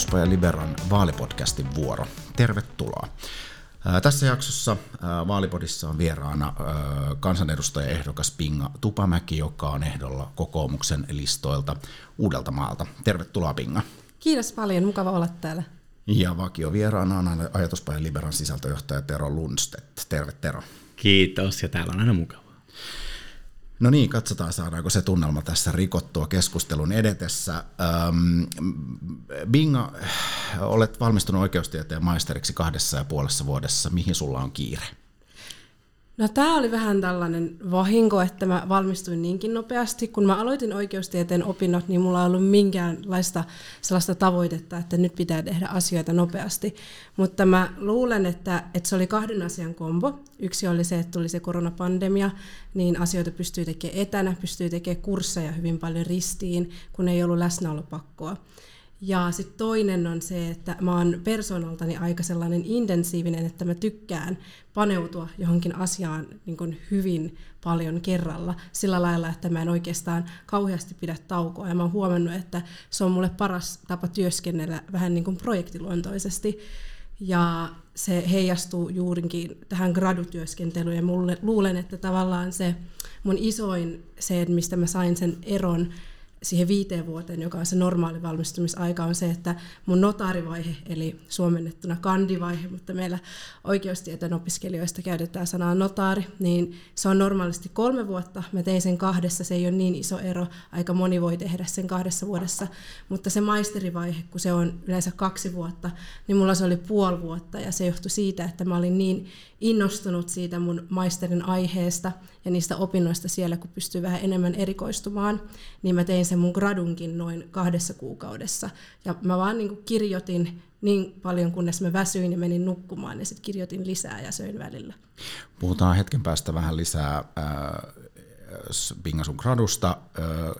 Ajatuspaja Liberan vaalipodcastin vuoro. Tervetuloa. Tässä jaksossa Vaalipodissa on vieraana kansanedustajaehdokas Pinga Tupamäki, joka on ehdolla kokoomuksen listoilta Uudelta maalta. Tervetuloa Pinga. Kiitos paljon, mukava olla täällä. Ja vakio vieraana on Ajatuspajan Liberan sisältöjohtaja Tero Lundstedt. Terve Tero. Kiitos, ja täällä on aina mukava. No niin, katsotaan saadaanko se tunnelma tässä rikottua keskustelun edetessä. Ähm, Binga, olet valmistunut oikeustieteen maisteriksi kahdessa ja puolessa vuodessa. Mihin sulla on kiire? No tämä oli vähän tällainen vahinko, että mä valmistuin niinkin nopeasti. Kun mä aloitin oikeustieteen opinnot, niin mulla ei ollut minkäänlaista sellaista tavoitetta, että nyt pitää tehdä asioita nopeasti. Mutta mä luulen, että, että se oli kahden asian kombo. Yksi oli se, että tuli se koronapandemia, niin asioita pystyy tekemään etänä, pystyy tekemään kursseja hyvin paljon ristiin, kun ei ollut läsnäolopakkoa. Ja sitten toinen on se, että mä oon persoonaltani aika sellainen intensiivinen, että mä tykkään paneutua johonkin asiaan niin kuin hyvin paljon kerralla sillä lailla, että mä en oikeastaan kauheasti pidä taukoa. Ja mä oon huomannut, että se on mulle paras tapa työskennellä vähän niin kuin projektiluontoisesti. Ja se heijastuu juurinkin tähän gradutyöskentelyyn ja mulle, luulen, että tavallaan se mun isoin se, mistä mä sain sen eron siihen viiteen vuoteen, joka on se normaali valmistumisaika, on se, että mun notaarivaihe, eli suomennettuna kandivaihe, mutta meillä oikeustieteen opiskelijoista käytetään sanaa notaari, niin se on normaalisti kolme vuotta. Mä tein sen kahdessa, se ei ole niin iso ero, aika moni voi tehdä sen kahdessa vuodessa, mutta se maisterivaihe, kun se on yleensä kaksi vuotta, niin mulla se oli puoli vuotta, ja se johtui siitä, että mä olin niin innostunut siitä mun maisterin aiheesta ja niistä opinnoista siellä, kun pystyy vähän enemmän erikoistumaan, niin mä tein sen mun gradunkin noin kahdessa kuukaudessa. Ja mä vaan niin kuin kirjoitin niin paljon, kunnes mä väsyin ja menin nukkumaan, ja sitten kirjoitin lisää ja söin välillä. Puhutaan hetken päästä vähän lisää Pinga sun gradusta.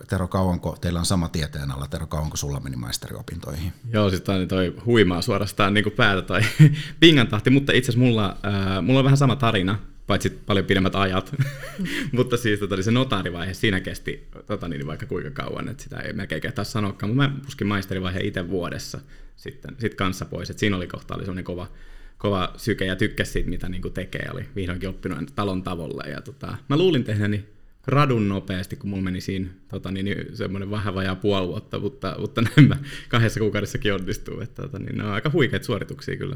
Tero, kauanko, teillä on sama tieteen alla, Tero, kauanko sulla meni maisteriopintoihin? Joo, siis toi, toi huimaa suorastaan niin kuin päätä toi Pingan tahti, mutta itse asiassa mulla, mulla on vähän sama tarina, paitsi paljon pidemmät ajat. mutta siis tota, se notaarivaihe, siinä kesti tota, niin, vaikka kuinka kauan, että sitä ei melkein kehtaa sanoakaan, mutta mä puskin maisterivaiheen itse vuodessa sitten sit kanssa pois, että siinä oli kohta oli semmoinen kova, kova syke ja tykkäsi siitä, mitä niin tekee, oli vihdoinkin oppinut talon tavolle. Ja tota, mä luulin tehneeni radun nopeasti, kun mulla meni siinä tota, niin, niin semmoinen vähän vajaa puoli vuotta, mutta, mutta näin mä kahdessa kuukaudessakin onnistuu. Että, tota, niin, ne on aika huikeita suorituksia kyllä.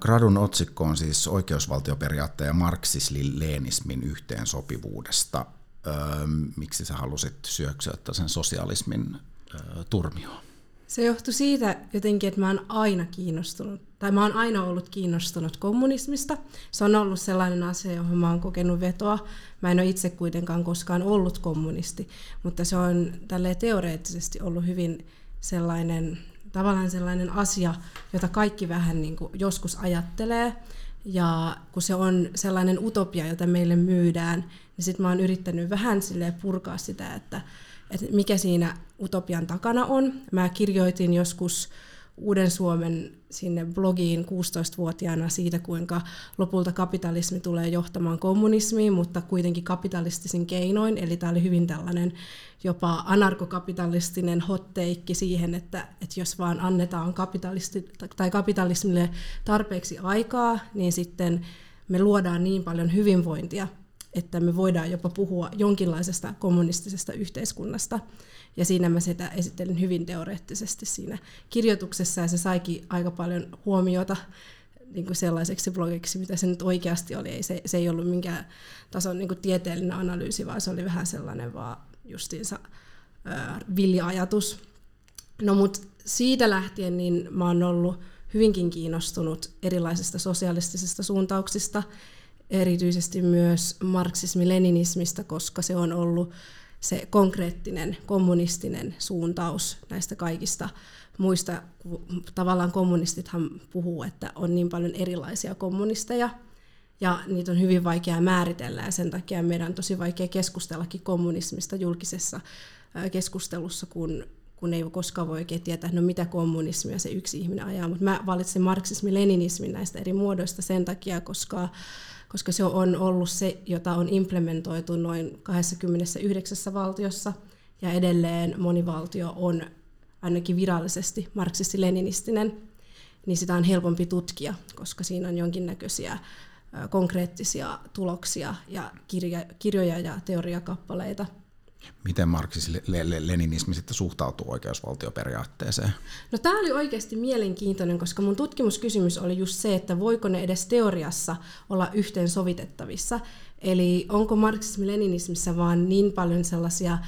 Gradun otsikko on siis oikeusvaltioperiaatteen ja marksismin-leenismin yhteensopivuudesta. Öö, miksi sä halusit syöksyä sen sosialismin öö, turmioon? Se johtui siitä jotenkin, että mä oon aina kiinnostunut, tai mä oon aina ollut kiinnostunut kommunismista. Se on ollut sellainen asia, johon mä oon kokenut vetoa. Mä en ole itse kuitenkaan koskaan ollut kommunisti, mutta se on tälle teoreettisesti ollut hyvin sellainen, tavallaan sellainen asia, jota kaikki vähän niin kuin joskus ajattelee. Ja kun se on sellainen utopia, jota meille myydään, niin sitten mä oon yrittänyt vähän purkaa sitä, että että mikä siinä utopian takana on. Mä kirjoitin joskus Uuden Suomen sinne blogiin 16-vuotiaana siitä, kuinka lopulta kapitalismi tulee johtamaan kommunismiin, mutta kuitenkin kapitalistisin keinoin. Eli tämä oli hyvin tällainen jopa anarkokapitalistinen hotteikki siihen, että, että jos vaan annetaan kapitalisti, tai kapitalismille tarpeeksi aikaa, niin sitten me luodaan niin paljon hyvinvointia, että me voidaan jopa puhua jonkinlaisesta kommunistisesta yhteiskunnasta. Ja siinä mä sitä esittelin hyvin teoreettisesti siinä kirjoituksessa, ja se saikin aika paljon huomiota niin kuin sellaiseksi blogiksi, mitä se nyt oikeasti oli. Ei, se, se ei ollut minkään tason niin kuin tieteellinen analyysi, vaan se oli vähän sellainen vaan justiinsa ää, vilja-ajatus. No mut siitä lähtien niin mä oon ollut hyvinkin kiinnostunut erilaisista sosialistisista suuntauksista, erityisesti myös marksismi-leninismistä, koska se on ollut se konkreettinen kommunistinen suuntaus näistä kaikista muista. Tavallaan kommunistithan puhuu, että on niin paljon erilaisia kommunisteja, ja niitä on hyvin vaikea määritellä, ja sen takia meidän on tosi vaikea keskustellakin kommunismista julkisessa keskustelussa, kun, kun ei koskaan voi oikein tietää, no mitä kommunismia se yksi ihminen ajaa. Mutta mä valitsin marksismi-leninismin näistä eri muodoista sen takia, koska koska se on ollut se, jota on implementoitu noin 29 valtiossa, ja edelleen moni valtio on ainakin virallisesti marksisti-leninistinen, niin sitä on helpompi tutkia, koska siinä on jonkinnäköisiä konkreettisia tuloksia ja kirjoja ja teoriakappaleita. Miten marksismi-leninismi sitten suhtautuu oikeusvaltioperiaatteeseen? No tämä oli oikeasti mielenkiintoinen, koska mun tutkimuskysymys oli just se, että voiko ne edes teoriassa olla yhteensovitettavissa. Eli onko marksismi-leninismissä vaan niin paljon sellaisia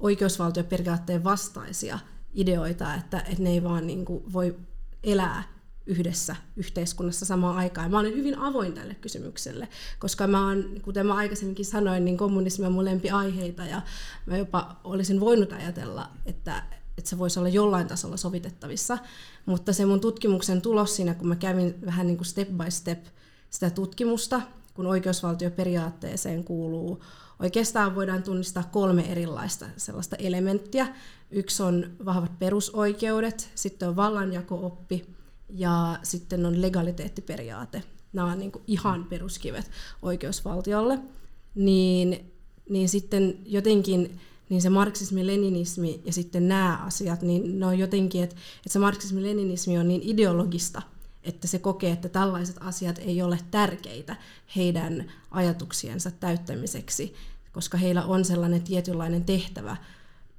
oikeusvaltioperiaatteen vastaisia ideoita, että, että ne ei vaan niin kuin voi elää yhdessä yhteiskunnassa samaan aikaan. Mä olen hyvin avoin tälle kysymykselle, koska mä oon, kuten mä aikaisemminkin sanoin, niin kommunismi on mun aiheita ja mä jopa olisin voinut ajatella, että, että se voisi olla jollain tasolla sovitettavissa. Mutta se mun tutkimuksen tulos siinä, kun mä kävin vähän niin kuin step by step sitä tutkimusta, kun oikeusvaltioperiaatteeseen kuuluu, oikeastaan voidaan tunnistaa kolme erilaista sellaista elementtiä. Yksi on vahvat perusoikeudet, sitten on vallanjako-oppi ja sitten on legaliteettiperiaate. Nämä on niin kuin ihan peruskivet oikeusvaltiolle. Niin, niin sitten jotenkin niin se marksismi-leninismi ja sitten nämä asiat, niin ne on jotenkin, että, että se marksismi-leninismi on niin ideologista, että se kokee, että tällaiset asiat ei ole tärkeitä heidän ajatuksiensa täyttämiseksi, koska heillä on sellainen tietynlainen tehtävä.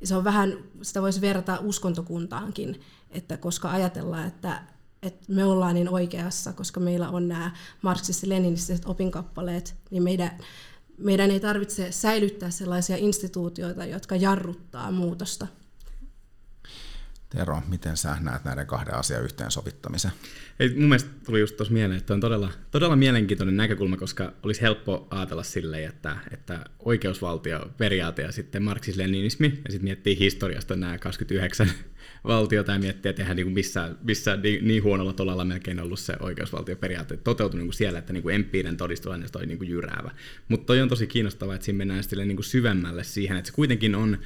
Se on vähän, sitä voisi verrata uskontokuntaankin, että koska ajatellaan, että että me ollaan niin oikeassa, koska meillä on nämä marksistis-leninistiset opinkappaleet, niin meidän, meidän ei tarvitse säilyttää sellaisia instituutioita, jotka jarruttaa muutosta. Tero, miten sä näet näiden kahden asian yhteensovittamisen? Ei, mun mielestä tuli just tuossa mieleen, että on todella, todella mielenkiintoinen näkökulma, koska olisi helppo ajatella silleen, että, että oikeusvaltio, periaate ja sitten marksis-leninismi, ja sitten miettii historiasta nämä 29 valtiota ja miettiä, että eihän niin missään, missään niin, niin huonolla tolalla melkein ollut se oikeusvaltioperiaate toteutunut niin siellä, että niin kuin empiirinen todistusaineisto oli niin jyräävä. Mutta toi on tosi kiinnostavaa, että siinä mennään niin syvemmälle siihen, että se kuitenkin on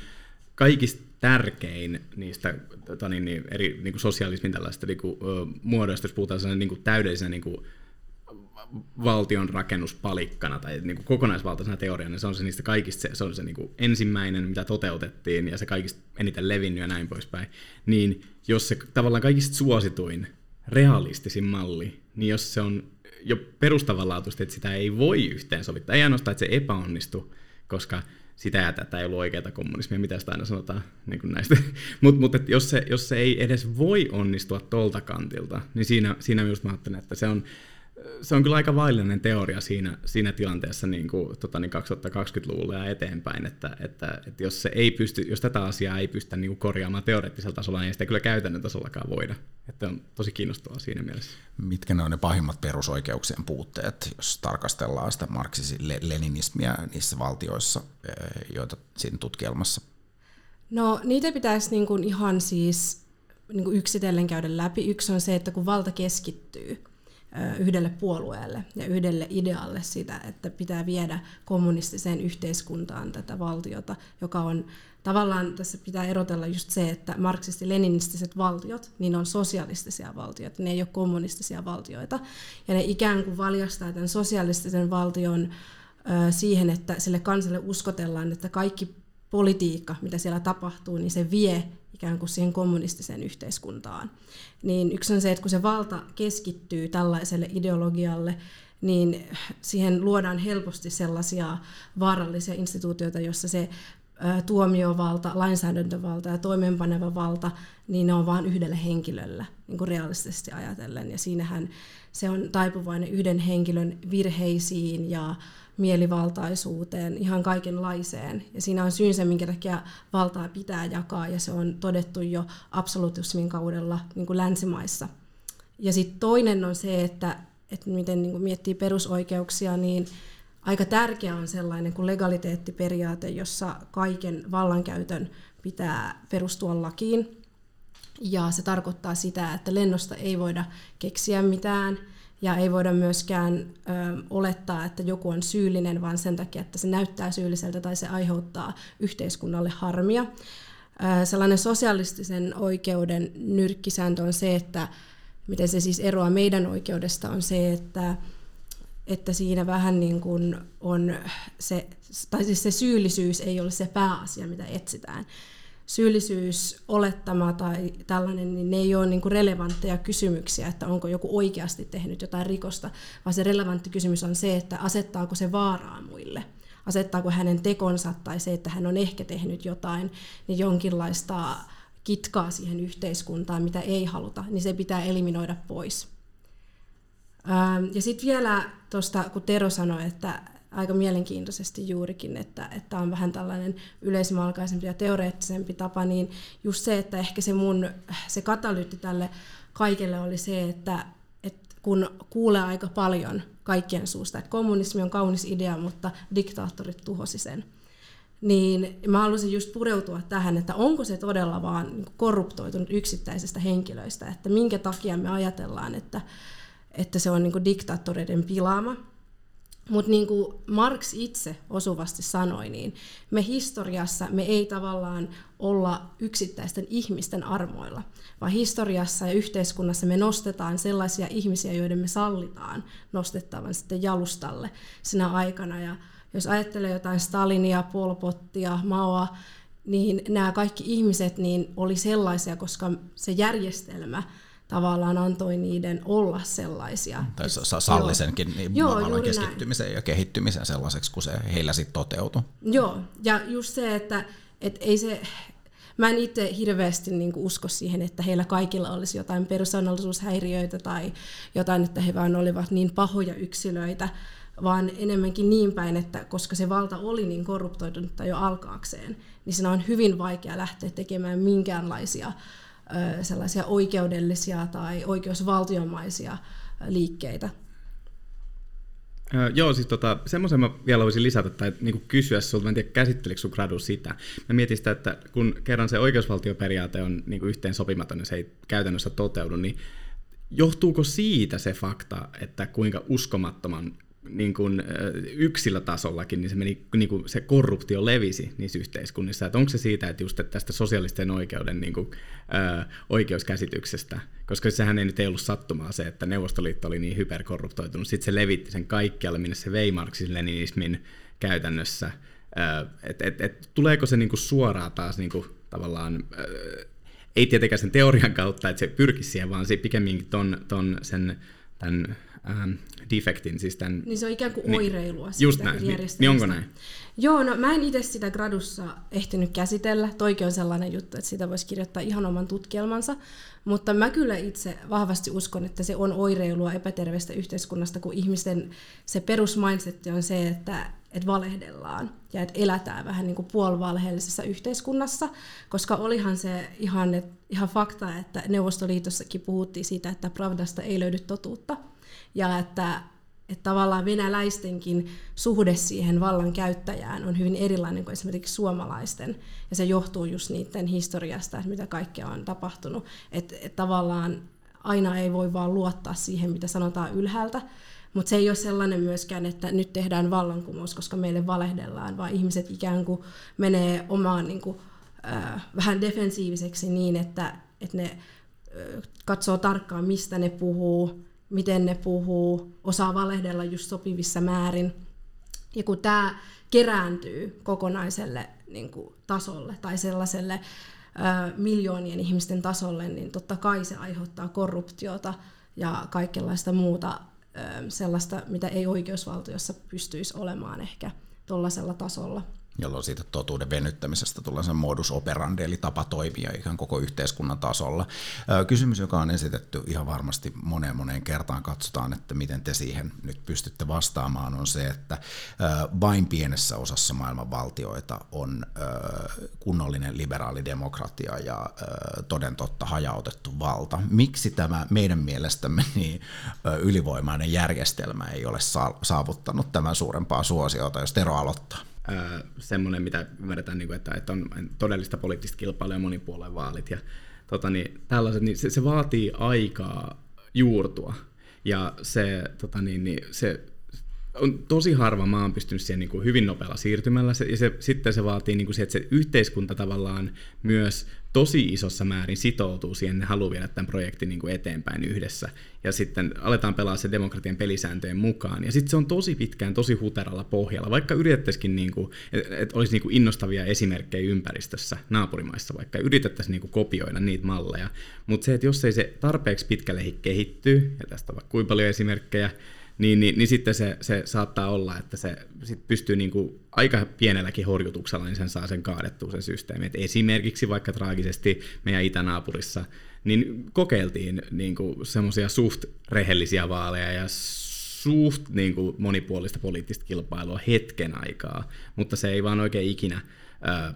kaikista tärkein niistä tota niin, niin, eri niin kuin sosialismin tällaista niin kuin, muodoista, jos puhutaan niin kuin täydellisenä niin kuin, valtion rakennuspalikkana tai niin kuin kokonaisvaltaisena teoriana, niin se on se niistä kaikista, se, se on se niin kuin ensimmäinen, mitä toteutettiin ja se kaikista eniten levinnyt ja näin poispäin, niin jos se tavallaan kaikista suosituin, realistisin malli, niin jos se on jo perustavanlaatuisesti, että sitä ei voi yhteensovittaa, ei ainoastaan, että se epäonnistu, koska sitä ja tätä ei ollut oikeaa kommunismia, mitä sitä aina sanotaan niin kuin näistä. Mutta mut, jos, se, jos se ei edes voi onnistua tolta kantilta, niin siinä, siinä just mä ajattelen, että se on, se on kyllä aika vaillinen teoria siinä, siinä tilanteessa niin kuin, tota, niin 2020-luvulla ja eteenpäin, että, että, että jos, se ei pysty, jos tätä asiaa ei pystytä niin kuin korjaamaan teoreettisella tasolla, niin ei sitä kyllä käytännön tasollakaan voida. Että on tosi kiinnostavaa siinä mielessä. Mitkä ne on ne pahimmat perusoikeuksien puutteet, jos tarkastellaan sitä marksisi-leninismiä niissä valtioissa, eh, joita siinä tutkielmassa? No niitä pitäisi niin kuin ihan siis niin kuin yksitellen käydä läpi. Yksi on se, että kun valta keskittyy, yhdelle puolueelle ja yhdelle idealle sitä, että pitää viedä kommunistiseen yhteiskuntaan tätä valtiota, joka on tavallaan tässä pitää erotella just se, että marksisti-leninistiset valtiot, niin on sosialistisia valtioita, ne ei ole kommunistisia valtioita. Ja ne ikään kuin valjastaa tämän sosialistisen valtion siihen, että sille kansalle uskotellaan, että kaikki politiikka, mitä siellä tapahtuu, niin se vie ikään kuin siihen kommunistiseen yhteiskuntaan. Niin yksi on se, että kun se valta keskittyy tällaiselle ideologialle, niin siihen luodaan helposti sellaisia vaarallisia instituutioita, joissa se tuomiovalta, lainsäädäntövalta ja toimeenpaneva valta, niin ne on vain yhdelle henkilölle niin kuin realistisesti ajatellen. Ja siinähän se on taipuvainen yhden henkilön virheisiin ja mielivaltaisuuteen, ihan kaikenlaiseen. Ja siinä on syynsä, minkä takia valtaa pitää jakaa, ja se on todettu jo absolutismin kaudella niin kuin länsimaissa. Ja sitten toinen on se, että, että miten niin kuin miettii perusoikeuksia, niin aika tärkeä on sellainen kuin legaliteettiperiaate, jossa kaiken vallankäytön pitää perustua lakiin. Ja se tarkoittaa sitä, että lennosta ei voida keksiä mitään – ja ei voida myöskään ö, olettaa, että joku on syyllinen, vaan sen takia, että se näyttää syylliseltä tai se aiheuttaa yhteiskunnalle harmia. Ö, sellainen sosialistisen oikeuden nyrkkisääntö on se, että miten se siis eroaa meidän oikeudesta, on se, että, että siinä vähän niin kuin on se, tai siis se syyllisyys ei ole se pääasia, mitä etsitään, syyllisyysolettama tai tällainen, niin ne ei ole niin relevantteja kysymyksiä, että onko joku oikeasti tehnyt jotain rikosta, vaan se relevantti kysymys on se, että asettaako se vaaraa muille. Asettaako hänen tekonsa tai se, että hän on ehkä tehnyt jotain, niin jonkinlaista kitkaa siihen yhteiskuntaan, mitä ei haluta, niin se pitää eliminoida pois. Ja sitten vielä tuosta, kun Tero sanoi, että aika mielenkiintoisesti juurikin, että, että on vähän tällainen yleismalkaisempi ja teoreettisempi tapa, niin just se, että ehkä se mun se katalyytti tälle kaikelle oli se, että, että kun kuulee aika paljon kaikkien suusta, että kommunismi on kaunis idea, mutta diktaattorit tuhosi sen, niin mä haluaisin just pureutua tähän, että onko se todella vaan niin korruptoitunut yksittäisestä henkilöistä, että minkä takia me ajatellaan, että, että se on niin diktaattoreiden pilaama, mutta niin kuin Marx itse osuvasti sanoi, niin me historiassa me ei tavallaan olla yksittäisten ihmisten armoilla, vaan historiassa ja yhteiskunnassa me nostetaan sellaisia ihmisiä, joiden me sallitaan nostettavan sitten jalustalle sinä aikana. Ja jos ajattelee jotain Stalinia, Polpottia, Maoa, niin nämä kaikki ihmiset niin oli sellaisia, koska se järjestelmä – tavallaan antoi niiden olla sellaisia. Tai salli senkin niin joo, keskittymisen näin. ja kehittymisen sellaiseksi, kun se heillä sitten toteutui. Joo, ja just se, että et ei se, mä en itse hirveästi niinku usko siihen, että heillä kaikilla olisi jotain persoonallisuushäiriöitä tai jotain, että he vain olivat niin pahoja yksilöitä, vaan enemmänkin niin päin, että koska se valta oli niin korruptoitunutta jo alkaakseen, niin siinä on hyvin vaikea lähteä tekemään minkäänlaisia sellaisia oikeudellisia tai oikeusvaltiomaisia liikkeitä. Joo, siis tota, semmoisen mä vielä voisin lisätä tai niin kysyä sinulta, en tiedä käsittelikö sun gradu sitä. Mä mietin sitä, että kun kerran se oikeusvaltioperiaate on niin yhteen sopimaton ja se ei käytännössä toteudu, niin johtuuko siitä se fakta, että kuinka uskomattoman niin kuin, yksilötasollakin niin se, meni, niin kuin se korruptio levisi niissä yhteiskunnissa. Että onko se siitä, että just tästä sosiaalisten oikeuden niin kuin, ö, oikeuskäsityksestä, koska sehän ei nyt ei ollut sattumaa se, että Neuvostoliitto oli niin hyperkorruptoitunut, sitten se levitti sen kaikkialle, minne se vei marksism-leninismin käytännössä. Et, et, et, tuleeko se niin kuin suoraan taas niin kuin, tavallaan, ö, ei tietenkään sen teorian kautta, että se pyrkisi siihen, vaan se pikemminkin ton, ton sen, tämän ähm, defektin. Siis tämän, niin se on ikään kuin oireilua niin, just näin. Niin, niin onko näin? Joo, no mä en itse sitä gradussa ehtinyt käsitellä. Toikin on sellainen juttu, että sitä voisi kirjoittaa ihan oman tutkielmansa. Mutta mä kyllä itse vahvasti uskon, että se on oireilua epäterveestä yhteiskunnasta, kun ihmisten se perusmindsetti on se, että, että valehdellaan ja että elätään vähän niin kuin puolivalheellisessa yhteiskunnassa, koska olihan se ihan, ihan fakta, että Neuvostoliitossakin puhuttiin siitä, että pravdasta ei löydy totuutta ja että, että tavallaan venäläistenkin suhde siihen vallan käyttäjään on hyvin erilainen kuin esimerkiksi suomalaisten, ja se johtuu just niiden historiasta, että mitä kaikkea on tapahtunut, että, että tavallaan aina ei voi vaan luottaa siihen, mitä sanotaan ylhäältä, mutta se ei ole sellainen myöskään, että nyt tehdään vallankumous, koska meille valehdellaan, vaan ihmiset ikään kuin menee omaan niin kuin, äh, vähän defensiiviseksi niin, että, että ne äh, katsoo tarkkaan, mistä ne puhuu, miten ne puhuu, osaa valehdella just sopivissa määrin. Ja kun tämä kerääntyy kokonaiselle niin kuin, tasolle tai sellaiselle ö, miljoonien ihmisten tasolle, niin totta kai se aiheuttaa korruptiota ja kaikenlaista muuta ö, sellaista, mitä ei oikeusvaltiossa pystyisi olemaan ehkä tuollaisella tasolla jolloin siitä totuuden venyttämisestä tulee se modus operandi, eli tapa toimia ihan koko yhteiskunnan tasolla. Kysymys, joka on esitetty ihan varmasti moneen moneen kertaan, katsotaan, että miten te siihen nyt pystytte vastaamaan, on se, että vain pienessä osassa maailman valtioita on kunnollinen liberaalidemokratia ja toden totta hajautettu valta. Miksi tämä meidän mielestämme niin ylivoimainen järjestelmä ei ole saavuttanut tämän suurempaa suosiota, jos Tero aloittaa? Semmoinen, mitä ymmärretään, niin kuin, että, että on todellista poliittista kilpailua ja monipuolueen vaalit ja tota, niin, tällaiset, niin se, se vaatii aikaa juurtua. Ja se, tota, niin, niin, se on tosi harva maa on pystynyt siihen niin kuin hyvin nopealla siirtymällä, se, ja se, sitten se vaatii niin kuin se, että se yhteiskunta tavallaan myös tosi isossa määrin sitoutuu siihen, ne haluaa viedä tämän projektin niin kuin eteenpäin yhdessä, ja sitten aletaan pelaa se demokratian pelisääntöjen mukaan, ja sitten se on tosi pitkään tosi huteralla pohjalla, vaikka yritettäisikin, niin kuin, että et olisi niin kuin innostavia esimerkkejä ympäristössä, naapurimaissa vaikka, yritettäisiin niin kuin kopioida niitä malleja, mutta se, että jos ei se tarpeeksi pitkälle kehittyy, ja tästä on vaikka kuinka paljon esimerkkejä, niin, niin, niin sitten se, se saattaa olla, että se sit pystyy niin kuin aika pienelläkin horjutuksella, niin sen saa sen kaadettua sen systeemi. Et esimerkiksi vaikka traagisesti meidän itänaapurissa, niin kokeiltiin niin semmoisia suht rehellisiä vaaleja ja suht niin kuin monipuolista poliittista kilpailua hetken aikaa, mutta se ei vaan oikein ikinä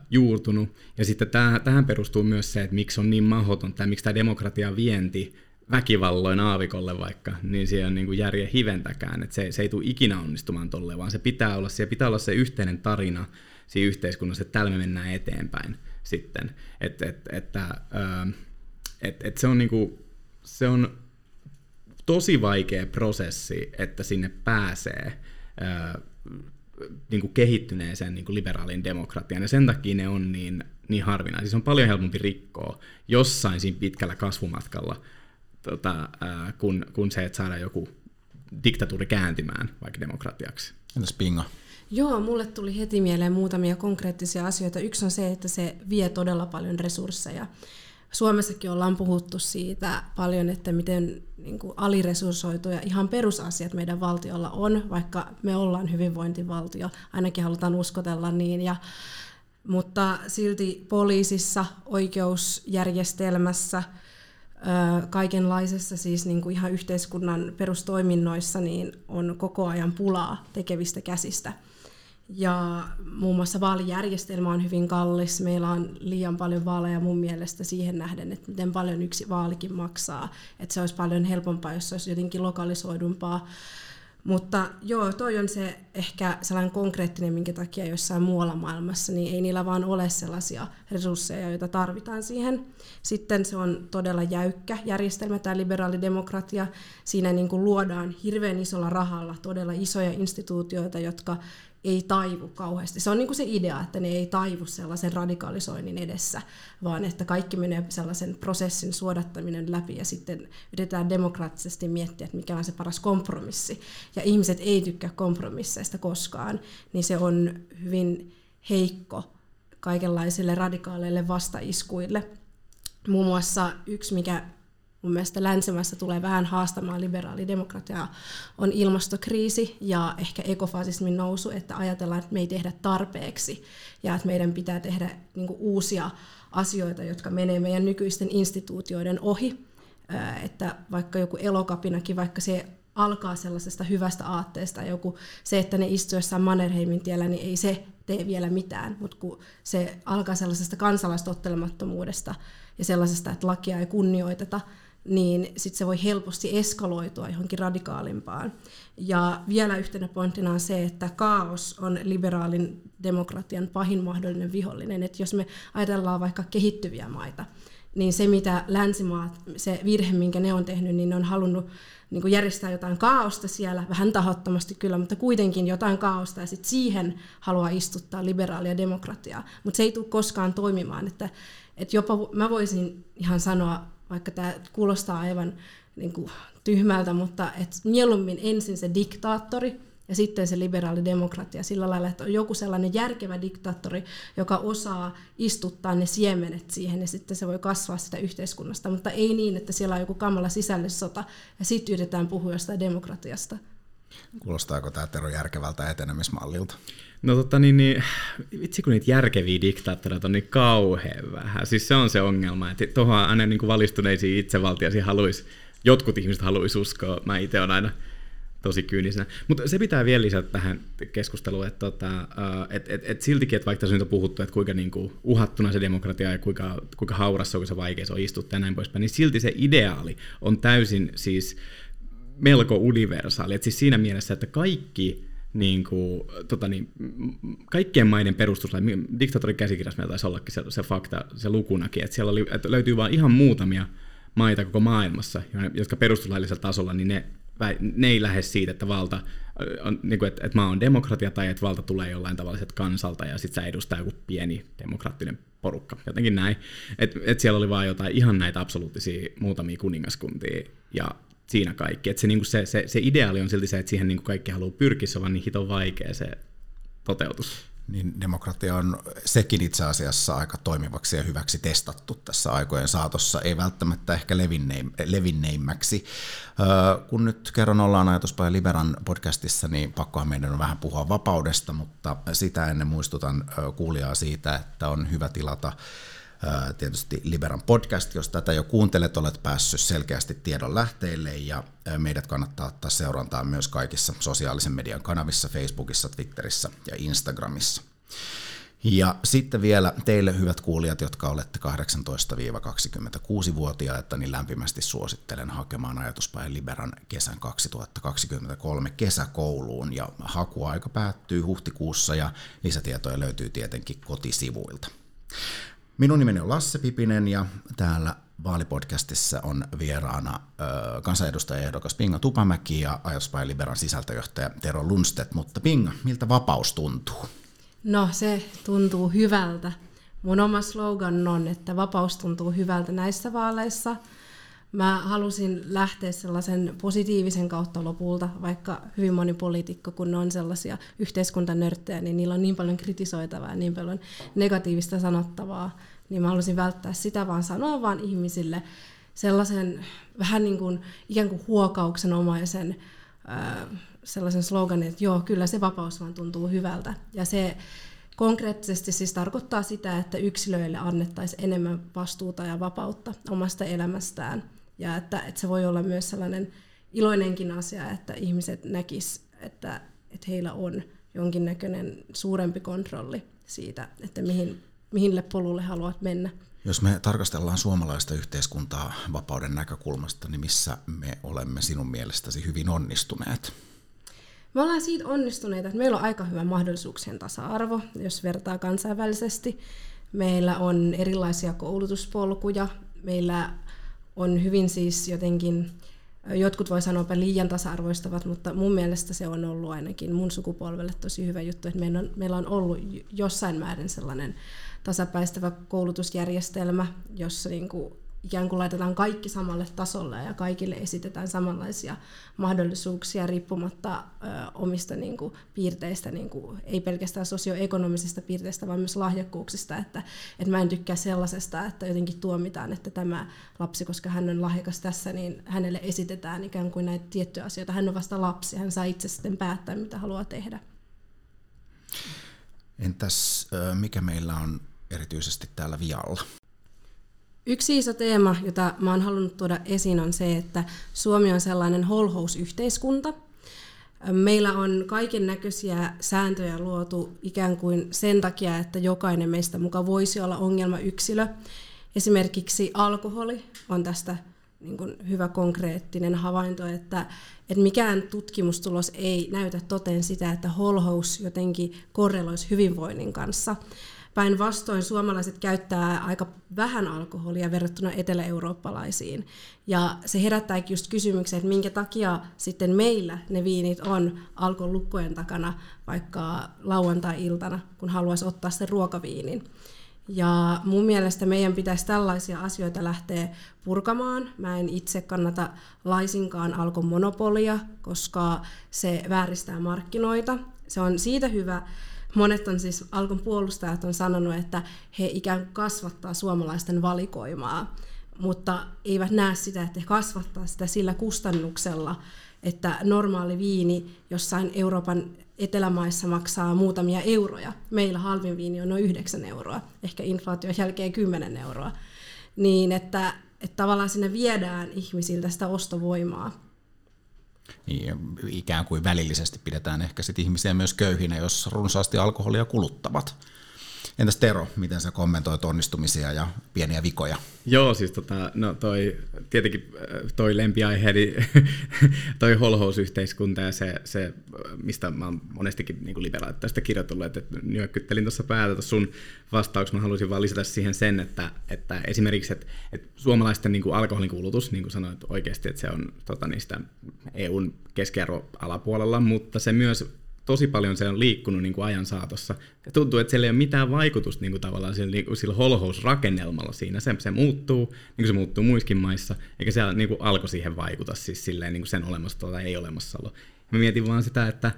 juurtunut. Ja sitten tähän, perustuu myös se, että miksi on niin mahdotonta, miksi tämä demokratian vienti väkivalloin aavikolle vaikka, niin siellä on niin kuin järjen hiventäkään, että se, se ei tule ikinä onnistumaan tolle, vaan se pitää olla, siellä pitää olla se yhteinen tarina siinä yhteiskunnassa, että tällä me mennään eteenpäin sitten. Et, et, että, et, et se, on niin kuin, se on tosi vaikea prosessi, että sinne pääsee niin kuin kehittyneeseen niin kuin liberaalin demokratiaan, ja sen takia ne on niin, niin harvinaisia. Siis on paljon helpompi rikkoa jossain siinä pitkällä kasvumatkalla, tota, ää, kun, kun se, että saada joku diktatuuri kääntymään vaikka demokratiaksi. Entäs Pinga? Joo, mulle tuli heti mieleen muutamia konkreettisia asioita. Yksi on se, että se vie todella paljon resursseja. Suomessakin ollaan puhuttu siitä paljon, että miten niin kuin aliresurssoituja ihan perusasiat meidän valtiolla on, vaikka me ollaan hyvinvointivaltio, ainakin halutaan uskotella niin. Ja, mutta silti poliisissa, oikeusjärjestelmässä, kaikenlaisessa siis niin kuin ihan yhteiskunnan perustoiminnoissa niin on koko ajan pulaa tekevistä käsistä. Ja muun muassa vaalijärjestelmä on hyvin kallis. Meillä on liian paljon vaaleja mun mielestä siihen nähden, että miten paljon yksi vaalikin maksaa. Että se olisi paljon helpompaa, jos se olisi jotenkin lokalisoidumpaa mutta joo, toi on se ehkä sellainen konkreettinen, minkä takia jossain muualla maailmassa, niin ei niillä vaan ole sellaisia resursseja, joita tarvitaan siihen. Sitten se on todella jäykkä järjestelmä, tämä liberaalidemokratia. Siinä niin kuin luodaan hirveän isolla rahalla todella isoja instituutioita, jotka ei taivu kauheasti. Se on niin kuin se idea, että ne ei taivu sellaisen radikalisoinnin edessä, vaan että kaikki menee sellaisen prosessin suodattaminen läpi ja sitten yritetään demokraattisesti miettiä, että mikä on se paras kompromissi. Ja ihmiset ei tykkää kompromisseista koskaan, niin se on hyvin heikko kaikenlaisille radikaaleille vastaiskuille. Muun muassa yksi, mikä mun mielestä länsimässä tulee vähän haastamaan liberaalidemokratiaa, on ilmastokriisi ja ehkä ekofasismin nousu, että ajatellaan, että me ei tehdä tarpeeksi ja että meidän pitää tehdä niin uusia asioita, jotka menee meidän nykyisten instituutioiden ohi. Että vaikka joku elokapinakin, vaikka se alkaa sellaisesta hyvästä aatteesta, joku se, että ne istuu jossain Mannerheimin tiellä, niin ei se tee vielä mitään, mutta kun se alkaa sellaisesta kansalaistottelemattomuudesta ja sellaisesta, että lakia ei kunnioiteta, niin sitten se voi helposti eskaloitua johonkin radikaalimpaan. Ja vielä yhtenä pointtina on se, että kaos on liberaalin demokratian pahin mahdollinen vihollinen. Et jos me ajatellaan vaikka kehittyviä maita, niin se mitä länsimaat, se virhe minkä ne on tehnyt, niin ne on halunnut niin kuin järjestää jotain kaaosta siellä, vähän tahottomasti kyllä, mutta kuitenkin jotain kaaosta, ja sitten siihen haluaa istuttaa liberaalia demokratiaa. Mutta se ei tule koskaan toimimaan, että, että jopa mä voisin ihan sanoa vaikka tämä kuulostaa aivan niin kuin, tyhmältä, mutta et mieluummin ensin se diktaattori ja sitten se liberaali demokratia sillä lailla, että on joku sellainen järkevä diktaattori, joka osaa istuttaa ne siemenet siihen ja sitten se voi kasvaa sitä yhteiskunnasta, mutta ei niin, että siellä on joku kamala sisällissota ja sitten yritetään puhua jostain demokratiasta. Kuulostaako tämä Tero järkevältä etenemismallilta? No totta niin, niin vitsi kun niitä järkeviä diktaattoreita on niin kauhean vähän. Siis se on se ongelma, että tuohon aina niin kuin valistuneisiin itsevaltiaisiin haluaisi, jotkut ihmiset haluaisi uskoa, mä itse olen aina tosi kyynisenä. Mutta se pitää vielä lisätä tähän keskusteluun, että tota, et, et, et siltikin, että vaikka tässä nyt on puhuttu, että kuinka niinku uhattuna se demokratia ja kuinka, kuinka hauras se on, kuinka se vaikea se on istuttaa ja näin poispäin, niin silti se ideaali on täysin siis melko universaali. Et siis siinä mielessä, että kaikki niin kuin, tota niin, kaikkien maiden perustuslain, diktatorin käsikirjassa meillä taisi ollakin se, se fakta, se lukunakin, että siellä oli, että löytyy vain ihan muutamia maita koko maailmassa, jotka perustuslaillisella tasolla, niin ne, ne ei lähde siitä, että valta on, niin kuin, että, että maa on demokratia tai että valta tulee jollain tavalla kansalta ja sitten sä edustaa joku pieni demokraattinen porukka, jotenkin näin. Että et siellä oli vaan jotain ihan näitä absoluuttisia muutamia kuningaskuntia ja siinä kaikki. Että se, niin se, se, se ideaali on silti se, että siihen niin kaikki haluaa pyrkiä, se on niin hiton vaikea se toteutus niin demokratia on sekin itse asiassa aika toimivaksi ja hyväksi testattu tässä aikojen saatossa, ei välttämättä ehkä levinneimmäksi. Kun nyt kerran ollaan ajatuspaja Liberan podcastissa, niin pakkohan meidän on vähän puhua vapaudesta, mutta sitä ennen muistutan kuulijaa siitä, että on hyvä tilata tietysti Liberan podcast, jos tätä jo kuuntelet, olet päässyt selkeästi tiedon lähteille ja meidät kannattaa ottaa seurantaa myös kaikissa sosiaalisen median kanavissa, Facebookissa, Twitterissä ja Instagramissa. Ja sitten vielä teille hyvät kuulijat, jotka olette 18-26-vuotiaita, niin lämpimästi suosittelen hakemaan ajatuspäin Liberan kesän 2023 kesäkouluun. Ja hakuaika päättyy huhtikuussa ja lisätietoja löytyy tietenkin kotisivuilta. Minun nimeni on Lasse Pipinen ja täällä vaalipodcastissa on vieraana ö, kansanedustajaehdokas Pinga Tupamäki ja Ajatuspäin Liberan sisältöjohtaja Tero Lundstedt. Mutta Pinga, miltä vapaus tuntuu? No se tuntuu hyvältä. Mun oma slogan on, että vapaus tuntuu hyvältä näissä vaaleissa – mä halusin lähteä sellaisen positiivisen kautta lopulta, vaikka hyvin moni poliitikko, kun ne on sellaisia yhteiskuntanörttejä, niin niillä on niin paljon kritisoitavaa ja niin paljon negatiivista sanottavaa, niin mä halusin välttää sitä, vaan sanoa vaan ihmisille sellaisen vähän niin kuin ikään kuin huokauksen omaisen sellaisen sloganin, että joo, kyllä se vapaus vaan tuntuu hyvältä. Ja se konkreettisesti siis tarkoittaa sitä, että yksilöille annettaisiin enemmän vastuuta ja vapautta omasta elämästään – ja että, että se voi olla myös sellainen iloinenkin asia, että ihmiset näkis, että, että heillä on jonkinnäköinen suurempi kontrolli siitä, että mihin, mihin polulle haluat mennä. Jos me tarkastellaan suomalaista yhteiskuntaa vapauden näkökulmasta, niin missä me olemme sinun mielestäsi hyvin onnistuneet? Me ollaan siitä onnistuneita, että meillä on aika hyvä mahdollisuuksien tasa-arvo, jos vertaa kansainvälisesti. Meillä on erilaisia koulutuspolkuja, meillä on hyvin siis jotenkin, jotkut voi sanoa liian tasa-arvoistavat, mutta mun mielestä se on ollut ainakin mun sukupolvelle tosi hyvä juttu, että meillä on, meillä on ollut jossain määrin sellainen tasapäistävä koulutusjärjestelmä, jossa niin kuin ikään kuin laitetaan kaikki samalle tasolle ja kaikille esitetään samanlaisia mahdollisuuksia riippumatta ö, omista niin kuin, piirteistä, niin kuin, ei pelkästään sosioekonomisista piirteistä, vaan myös lahjakkuuksista. Että, että mä en tykkää sellaisesta, että jotenkin tuomitaan, että tämä lapsi, koska hän on lahjakas tässä, niin hänelle esitetään ikään kuin näitä tiettyjä asioita. Hän on vasta lapsi, hän saa itse sitten päättää, mitä haluaa tehdä. Entäs mikä meillä on erityisesti täällä vialla? Yksi iso teema, jota mä oon halunnut tuoda esiin, on se, että Suomi on sellainen holhousyhteiskunta. Meillä on kaiken näköisiä sääntöjä luotu ikään kuin sen takia, että jokainen meistä muka voisi olla ongelmayksilö. Esimerkiksi alkoholi on tästä niin kuin hyvä konkreettinen havainto, että, että mikään tutkimustulos ei näytä toteen sitä, että holhous jotenkin korreloisi hyvinvoinnin kanssa. Päinvastoin suomalaiset käyttää aika vähän alkoholia verrattuna etelä-eurooppalaisiin. Ja se herättääkin just kysymyksen, että minkä takia sitten meillä ne viinit on alkon lukkojen takana vaikka lauantai-iltana, kun haluaisi ottaa sen ruokaviinin. Ja mun mielestä meidän pitäisi tällaisia asioita lähteä purkamaan. Mä en itse kannata laisinkaan alkon monopolia, koska se vääristää markkinoita. Se on siitä hyvä, monet on siis, Alkon puolustajat on sanonut, että he ikään kuin kasvattaa suomalaisten valikoimaa, mutta eivät näe sitä, että he kasvattaa sitä sillä kustannuksella, että normaali viini jossain Euroopan etelämaissa maksaa muutamia euroja. Meillä halvin viini on noin 9 euroa, ehkä inflaation jälkeen 10 euroa. Niin että, että tavallaan sinne viedään ihmisiltä sitä ostovoimaa niin ikään kuin välillisesti pidetään ehkä sit ihmisiä myös köyhinä, jos runsaasti alkoholia kuluttavat. Entäs Tero, miten sä kommentoit onnistumisia ja pieniä vikoja? Joo, siis tota, no toi, tietenkin äh, toi lempiaiheeni, toi holhousyhteiskunta ja se, se mistä mä oon monestikin niin liberaat tästä kirjoitellut, että nyökkyttelin tuossa päätä sun vastauksen, mä haluaisin vaan lisätä siihen sen, että, että esimerkiksi, että, että suomalaisten niin kuin alkoholin kulutus, niin kuin sanoit oikeasti, että se on tota, niistä EUn keskiarvo alapuolella, mutta se myös tosi paljon se on liikkunut niin kuin ajan saatossa. Ja tuntuu, että siellä ei ole mitään vaikutusta niin kuin tavallaan sillä, niin kuin sillä holhousrakennelmalla siinä. Se, se muuttuu, niin kuin se muuttuu muissakin maissa, eikä siellä niin kuin alkoi siihen vaikuta siis silleen, niin kuin sen olemassa tai ei olemassaolo. Mä mietin vaan sitä, että,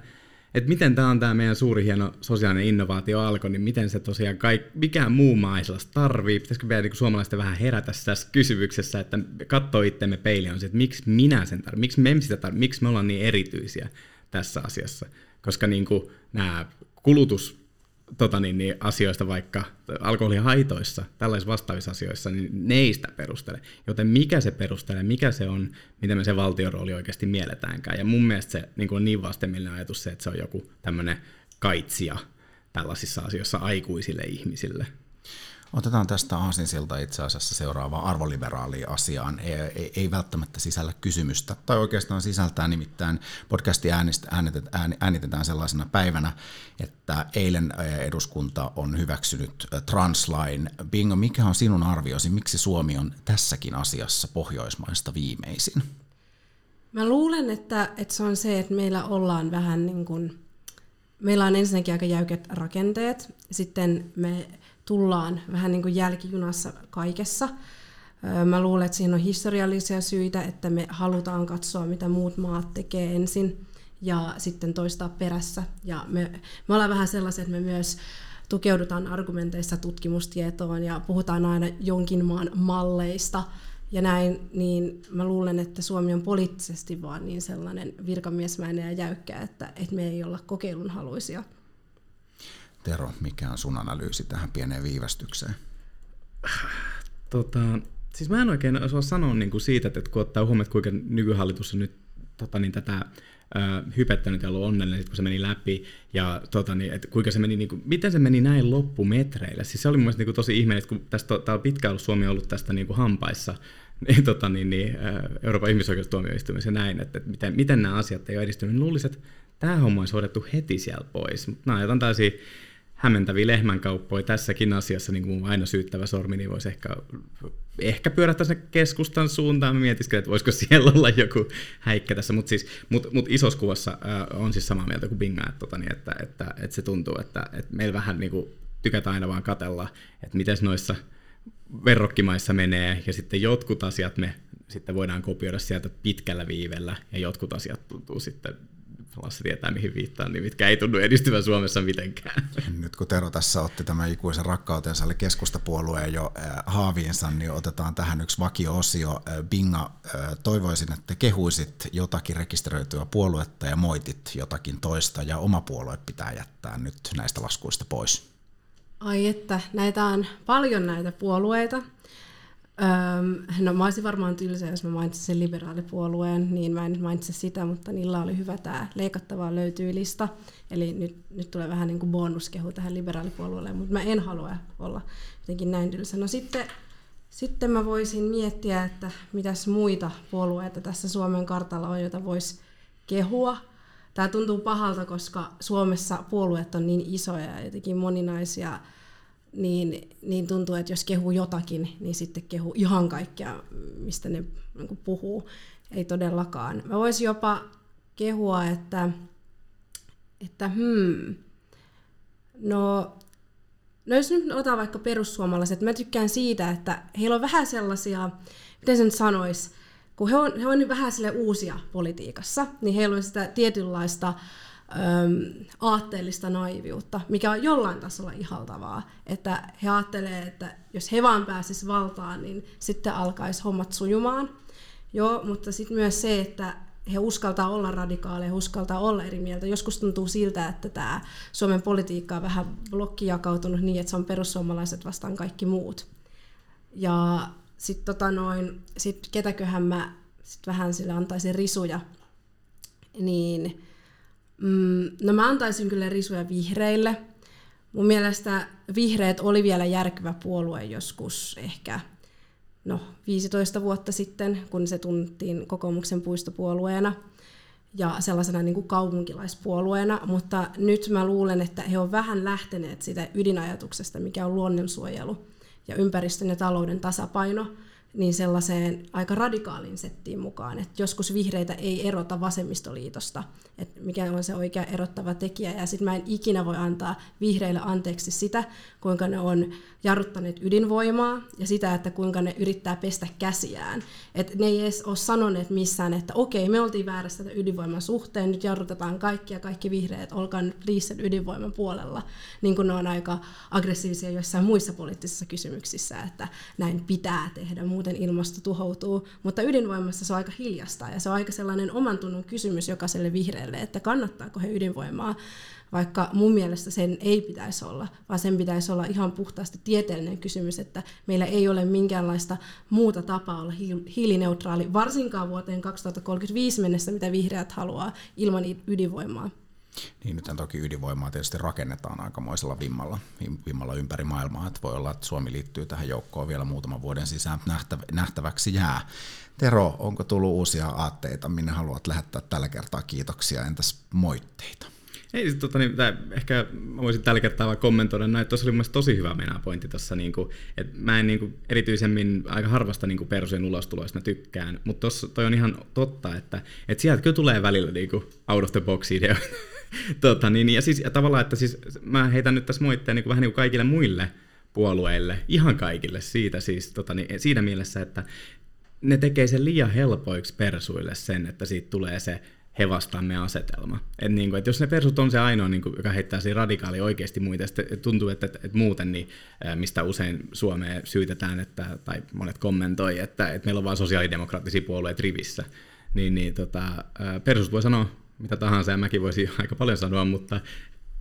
että miten tämä on tämä meidän suuri hieno sosiaalinen innovaatio alko, niin miten se tosiaan kaik, mikään muu maa ei tarvii. Pitäisikö meidän niin suomalaisten vähän herätä tässä kysymyksessä, että katsoo itsemme peiliin on se, että miksi minä sen tarvitsen, miksi me sitä tarvitsen, miksi me ollaan niin erityisiä tässä asiassa koska niin kuin nämä kulutus tota niin, niin, asioista, vaikka alkoholihaitoissa, tällaisissa vastaavissa asioissa, niin ne ei sitä perustele. Joten mikä se perustelee, mikä se on, miten me se valtion rooli oikeasti mielletäänkään. Ja mun mielestä se niin kuin niin vastenmielinen ajatus se, että se on joku tämmöinen kaitsija tällaisissa asioissa aikuisille ihmisille. Otetaan tästä aasinsilta itse asiassa seuraavaan arvoliberaaliin asiaan. Ei, ei, ei välttämättä sisällä kysymystä, tai oikeastaan sisältää nimittäin podcasti äänitetään, äänitetään sellaisena päivänä, että eilen eduskunta on hyväksynyt translain. Bingo, mikä on sinun arviosi, miksi Suomi on tässäkin asiassa Pohjoismaista viimeisin? Mä luulen, että, että se on se, että meillä ollaan vähän niin kuin, meillä on ensinnäkin aika jäykät rakenteet, sitten me tullaan vähän niin kuin jälkijunassa kaikessa. Mä luulen, että siinä on historiallisia syitä, että me halutaan katsoa, mitä muut maat tekee ensin ja sitten toistaa perässä. Ja me, me ollaan vähän sellaisia, että me myös tukeudutaan argumenteissa tutkimustietoon ja puhutaan aina jonkin maan malleista ja näin, niin mä luulen, että Suomi on poliittisesti vaan niin sellainen virkamiesmäinen ja jäykkä, että, että me ei olla kokeilun haluisia. Tero, mikä on sun analyysi tähän pieneen viivästykseen? Tota, siis mä en oikein osaa sanoa niin kuin siitä, että kun ottaa huomioon, kuinka nykyhallitus on nyt tota, niin tätä äh, hypettänyt ja ollut onnellinen, kun se meni läpi, ja tota, niin, että kuinka se meni, niin kuin, miten se meni näin loppumetreillä. Siis se oli mun mielestä niin kuin, tosi ihmeellistä, kun tästä, tää on pitkään ollut Suomi ollut tästä niin kuin hampaissa, niin, tota, niin, niin, Euroopan ihmisoikeustuomioistuimessa ja näin, että, että miten, miten nämä asiat ei ole edistynyt. Luulisin, että tämä homma olisi hoidettu heti siellä pois. Mutta nämä on jotain täysin hämmentäviä lehmänkauppoja tässäkin asiassa, niin kuin aina syyttävä sormi, niin voisi ehkä, ehkä pyörähtää sen keskustan suuntaan. Mietin, että voisiko siellä olla joku häikkä tässä, mutta siis, mut, mut isossa kuvassa äh, on siis samaa mieltä kuin Binga, että, tota, niin, että, että, että, se tuntuu, että, että meillä vähän niin kuin, tykätään aina vaan katella, että miten noissa verrokkimaissa menee, ja sitten jotkut asiat me sitten voidaan kopioida sieltä pitkällä viivellä, ja jotkut asiat tuntuu sitten Lasse tietää mihin viittaan, niin mitkä ei tunnu edistyvän Suomessa mitenkään. Nyt kun Tero tässä otti tämän ikuisen rakkautensa eli keskustapuolueen jo äh, haaviinsa, niin otetaan tähän yksi vakio-osio. Äh, Binga, äh, toivoisin, että kehuisit jotakin rekisteröityä puoluetta ja moitit jotakin toista, ja oma puolue pitää jättää nyt näistä laskuista pois. Ai että, näitä on paljon näitä puolueita. Öm, no mä olisin varmaan tylsä, jos mä mainitsin sen liberaalipuolueen, niin mä en nyt mainitse sitä, mutta niillä oli hyvä tämä leikattavaa löytyy lista. Eli nyt, nyt tulee vähän niin kuin bonuskehu tähän liberaalipuolueelle, mutta mä en halua olla jotenkin näin tylsä. No sitten, sitten mä voisin miettiä, että mitäs muita puolueita tässä Suomen kartalla on, joita voisi kehua. Tämä tuntuu pahalta, koska Suomessa puolueet on niin isoja ja jotenkin moninaisia, niin, niin tuntuu, että jos kehuu jotakin, niin sitten kehuu ihan kaikkea, mistä ne niin puhuu. Ei todellakaan. Mä voisin jopa kehua, että, että hmm, no, no jos nyt otan vaikka perussuomalaiset, mä tykkään siitä, että heillä on vähän sellaisia, miten sen sanois, kun he on, he on vähän sille uusia politiikassa, niin heillä on sitä tietynlaista äm, aatteellista naiviutta, mikä on jollain tasolla ihaltavaa. Että he ajattelee, että jos he vaan pääsis valtaan, niin sitten alkaisi hommat sujumaan. Joo, mutta sitten myös se, että he uskaltaa olla radikaaleja, uskaltaa olla eri mieltä. Joskus tuntuu siltä, että tämä Suomen politiikka on vähän blokkijakautunut niin, että se on perussuomalaiset vastaan kaikki muut. Ja sitten tota noin, sit ketäköhän mä sit vähän sille antaisin risuja, niin Mm, no mä antaisin kyllä risuja vihreille, Mun mielestä vihreät oli vielä järkevä puolue joskus ehkä no, 15 vuotta sitten, kun se tunnettiin kokoomuksen puistopuolueena ja sellaisena niin kuin kaupunkilaispuolueena, mutta nyt mä luulen, että he ovat vähän lähteneet sitä ydinajatuksesta, mikä on luonnonsuojelu ja ympäristön ja talouden tasapaino, niin sellaiseen aika radikaaliin settiin mukaan, että joskus vihreitä ei erota vasemmistoliitosta, että mikä on se oikea erottava tekijä, ja sitten mä en ikinä voi antaa vihreille anteeksi sitä, kuinka ne on jarruttaneet ydinvoimaa, ja sitä, että kuinka ne yrittää pestä käsiään. Et ne ei edes ole sanoneet missään, että okei, me oltiin väärässä tätä ydinvoiman suhteen, nyt jarrutetaan kaikki, ja kaikki vihreät, olkaa nyt sen ydinvoiman puolella, niin kuin ne on aika aggressiivisia joissain muissa poliittisissa kysymyksissä, että näin pitää tehdä, muuten ilmasto tuhoutuu, mutta ydinvoimassa se on aika hiljasta ja se on aika sellainen oman tunnon kysymys jokaiselle vihreälle, että kannattaako he ydinvoimaa, vaikka mun mielestä sen ei pitäisi olla, vaan sen pitäisi olla ihan puhtaasti tieteellinen kysymys, että meillä ei ole minkäänlaista muuta tapaa olla hiilineutraali, varsinkaan vuoteen 2035 mennessä, mitä vihreät haluaa ilman ydinvoimaa. Niin nyt toki ydinvoimaa tietysti rakennetaan aikamoisella vimmalla, vimmalla ympäri maailmaa, että voi olla, että Suomi liittyy tähän joukkoon vielä muutaman vuoden sisään, nähtäväksi jää. Tero, onko tullut uusia aatteita, minne haluat lähettää tällä kertaa kiitoksia, entäs moitteita? Ei, tota, niin, tää, ehkä mä voisin tällä kertaa vaan kommentoida näin, että tuossa oli mielestäni tosi hyvä mennä pointti tuossa, niin kuin, että mä en niin kuin, erityisemmin aika harvasta niin persojen ulostuloista mä tykkään, mutta tossa toi on ihan totta, että, että sieltä kyllä tulee välillä niin kuin, out of the box ideoita. tota, niin, ja, siis, ja tavallaan, että siis mä heitän nyt tässä moitteen niin kuin, vähän niin kuin kaikille muille puolueille, ihan kaikille siitä siis, tota, niin, siinä mielessä, että ne tekee sen liian helpoiksi persuille sen, että siitä tulee se he vastamme asetelma. Et niin kuin, että jos ne persut on se ainoa, niin kuin, joka heittää siinä radikaali oikeasti muita, sitten tuntuu, että, että, että muuten, niin, mistä usein Suomeen syytetään, että, tai monet kommentoi, että, että meillä on vain sosiaalidemokraattisia puolueet rivissä, niin, niin tota, persut voi sanoa mitä tahansa, ja mäkin voisin aika paljon sanoa, mutta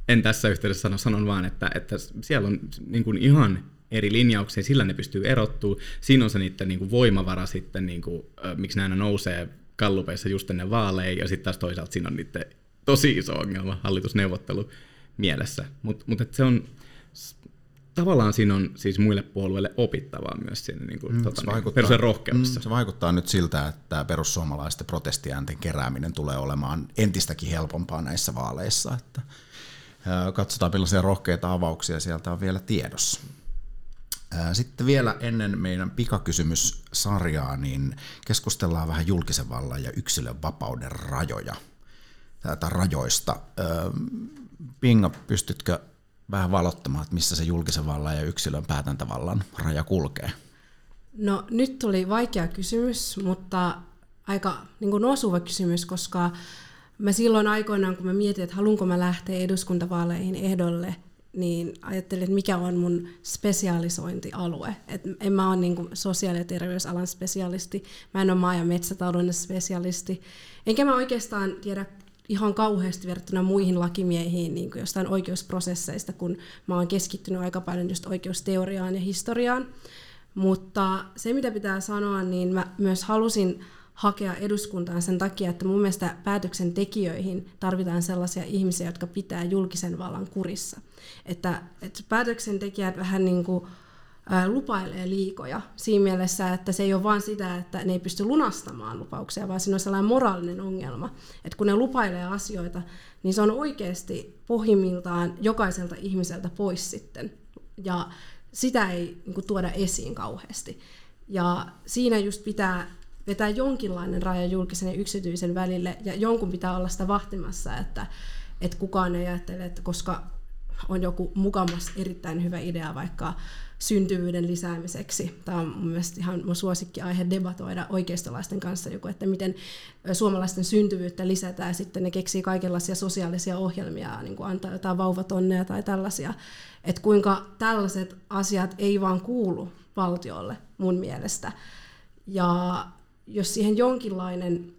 en tässä yhteydessä sano, sanon vaan, että, että siellä on niin kuin ihan eri linjauksia, sillä ne pystyy erottuu. Siinä on se niiden niin kuin voimavara sitten, niin kuin, miksi nämä aina kallupeissa just ennen vaaleja, ja sitten taas toisaalta siinä on niiden tosi iso ongelma hallitusneuvottelu mielessä. Mutta mut, se on, tavallaan siinä on siis muille puolueille opittavaa myös siinä niin kuin, mm, tota, se, niin, vaikuttaa, rohkeudessa. Mm, se vaikuttaa nyt siltä, että perussuomalaisten protestiäänten kerääminen tulee olemaan entistäkin helpompaa näissä vaaleissa. Että, katsotaan millaisia rohkeita avauksia sieltä on vielä tiedossa. Sitten vielä ennen meidän pikakysymyssarjaa, niin keskustellaan vähän julkisen vallan ja yksilön vapauden rajoja, tai rajoista. Pinga, pystytkö vähän valottamaan, että missä se julkisen vallan ja yksilön päätäntävallan raja kulkee? No nyt tuli vaikea kysymys, mutta aika niin kuin osuva kysymys, koska mä silloin aikoinaan, kun mä mietin, että haluanko mä lähteä eduskuntavaaleihin ehdolle – niin ajattelin, että mikä on mun spesialisointialue. Et en mä ole niin sosiaali- ja terveysalan spesialisti, mä en ole maa- ja metsätalouden spesialisti, enkä mä oikeastaan tiedä ihan kauheasti verrattuna muihin lakimiehiin niin kuin jostain oikeusprosesseista, kun mä oon keskittynyt aika paljon just oikeusteoriaan ja historiaan. Mutta se, mitä pitää sanoa, niin mä myös halusin hakea eduskuntaan sen takia, että mun mielestä päätöksentekijöihin tarvitaan sellaisia ihmisiä, jotka pitää julkisen vallan kurissa. Että, että päätöksentekijät vähän niin kuin, lupailee liikoja siinä mielessä, että se ei ole vain sitä, että ne ei pysty lunastamaan lupauksia, vaan siinä on sellainen moraalinen ongelma, että kun ne lupailee asioita, niin se on oikeasti pohjimmiltaan jokaiselta ihmiseltä pois sitten. Ja sitä ei niin kuin, tuoda esiin kauheasti. Ja siinä just pitää vetää jonkinlainen raja julkisen ja yksityisen välille, ja jonkun pitää olla sitä vahtimassa, että, että kukaan ei ajattele, että koska on joku mukamas erittäin hyvä idea vaikka syntyvyyden lisäämiseksi. Tämä on mun mielestä ihan mun suosikkiaihe debatoida oikeistolaisten kanssa joku, että miten suomalaisten syntyvyyttä lisätään sitten ne keksii kaikenlaisia sosiaalisia ohjelmia, niin kuin antaa jotain vauvatonneja tai tällaisia. Että kuinka tällaiset asiat ei vaan kuulu valtiolle mun mielestä. Ja jos siihen jonkinlainen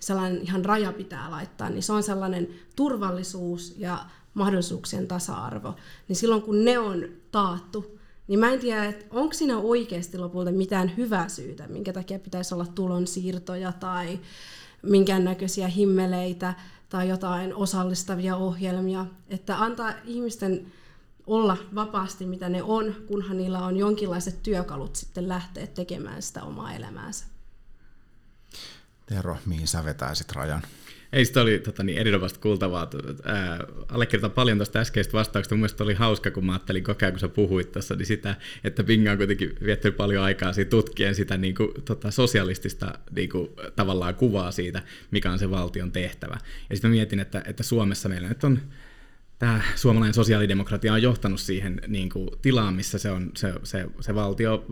sellainen ihan raja pitää laittaa, niin se on sellainen turvallisuus ja mahdollisuuksien tasa-arvo. Niin silloin kun ne on taattu, niin mä en tiedä, että onko siinä oikeasti lopulta mitään hyvää syytä, minkä takia pitäisi olla tulonsiirtoja tai minkäännäköisiä himmeleitä tai jotain osallistavia ohjelmia, että antaa ihmisten olla vapaasti mitä ne on, kunhan niillä on jonkinlaiset työkalut sitten lähteä tekemään sitä omaa elämäänsä. Tero, mihin sä vetäisit rajan? Ei, sitä oli tota, niin, erinomasta kuultavaa. allekirjoitan paljon tuosta äskeistä vastauksesta. Mielestäni oli hauska, kun mä ajattelin koko ajan, kun sä puhuit tuossa, niin sitä, että Pinga on kuitenkin viettänyt paljon aikaa siitä tutkien sitä niin kuin, tota, sosialistista niin kuin, tavallaan kuvaa siitä, mikä on se valtion tehtävä. Ja sitten mietin, että, että Suomessa meillä nyt on tämä suomalainen sosiaalidemokratia on johtanut siihen niin kuin, tilaan, missä se, on, se, se, se valtio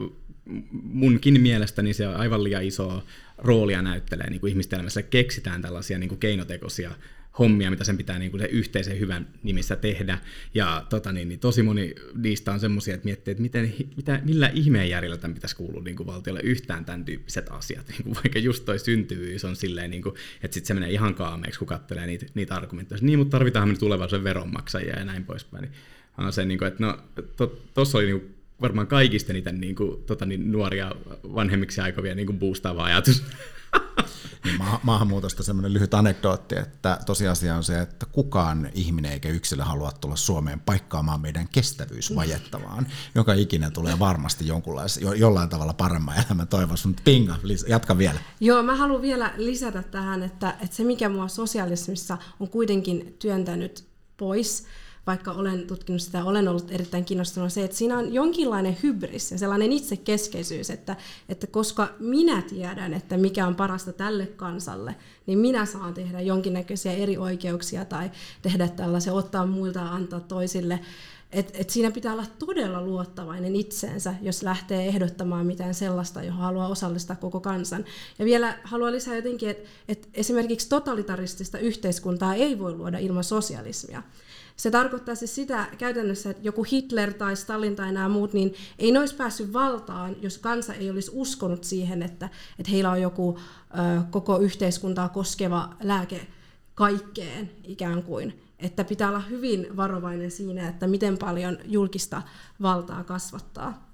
munkin mielestäni se on aivan liian iso roolia näyttelee niin kuin ihmisten elämässä. Keksitään tällaisia niin kuin keinotekoisia hommia, mitä sen pitää niin kuin yhteisen hyvän nimissä tehdä. Ja tota, niin, niin tosi moni niistä on semmoisia, että miettii, että miten, mitä, millä ihmeen järjellä tämän pitäisi kuulua niin kuin valtiolle yhtään tämän tyyppiset asiat. Niin kuin vaikka just toi syntyvyys on silleen, niin kuin, että sitten se menee ihan kaameeksi, kun katselee niitä, niitä argumentteja. Niin, mutta tarvitaan me tulevaisuuden veronmaksajia ja näin poispäin. Niin, on se, niin kuin, että no, tuossa to, oli niin kuin, varmaan kaikista niitä niin kuin, tota, niin, nuoria vanhemmiksi aikovia niin kuin boostaava ajatus. Niin ma- maahanmuutosta semmoinen lyhyt anekdootti, että tosiasia on se, että kukaan ihminen eikä yksilö halua tulla Suomeen paikkaamaan meidän kestävyysvajetta, vaan joka ikinen tulee varmasti jonkunlaisen, jo, jollain tavalla paremman elämän toivossa. Mutta pinga, jatka vielä. Joo, mä haluan vielä lisätä tähän, että, että se mikä mua sosialismissa on kuitenkin työntänyt pois, vaikka olen tutkinut sitä, olen ollut erittäin kiinnostunut se, että siinä on jonkinlainen hybris ja sellainen itsekeskeisyys, että, että koska minä tiedän, että mikä on parasta tälle kansalle, niin minä saan tehdä jonkinnäköisiä eri oikeuksia tai tehdä tällaisia, ottaa muilta ja antaa toisille. Et, et siinä pitää olla todella luottavainen itseensä, jos lähtee ehdottamaan mitään sellaista, johon haluaa osallistaa koko kansan. Ja vielä haluan lisää jotenkin, että et esimerkiksi totalitaristista yhteiskuntaa ei voi luoda ilman sosialismia. Se tarkoittaa siis sitä käytännössä, että joku Hitler tai Stalin tai nämä muut, niin ei ne olisi päässyt valtaan, jos kansa ei olisi uskonut siihen, että, että heillä on joku ö, koko yhteiskuntaa koskeva lääke kaikkeen ikään kuin. Että pitää olla hyvin varovainen siinä, että miten paljon julkista valtaa kasvattaa.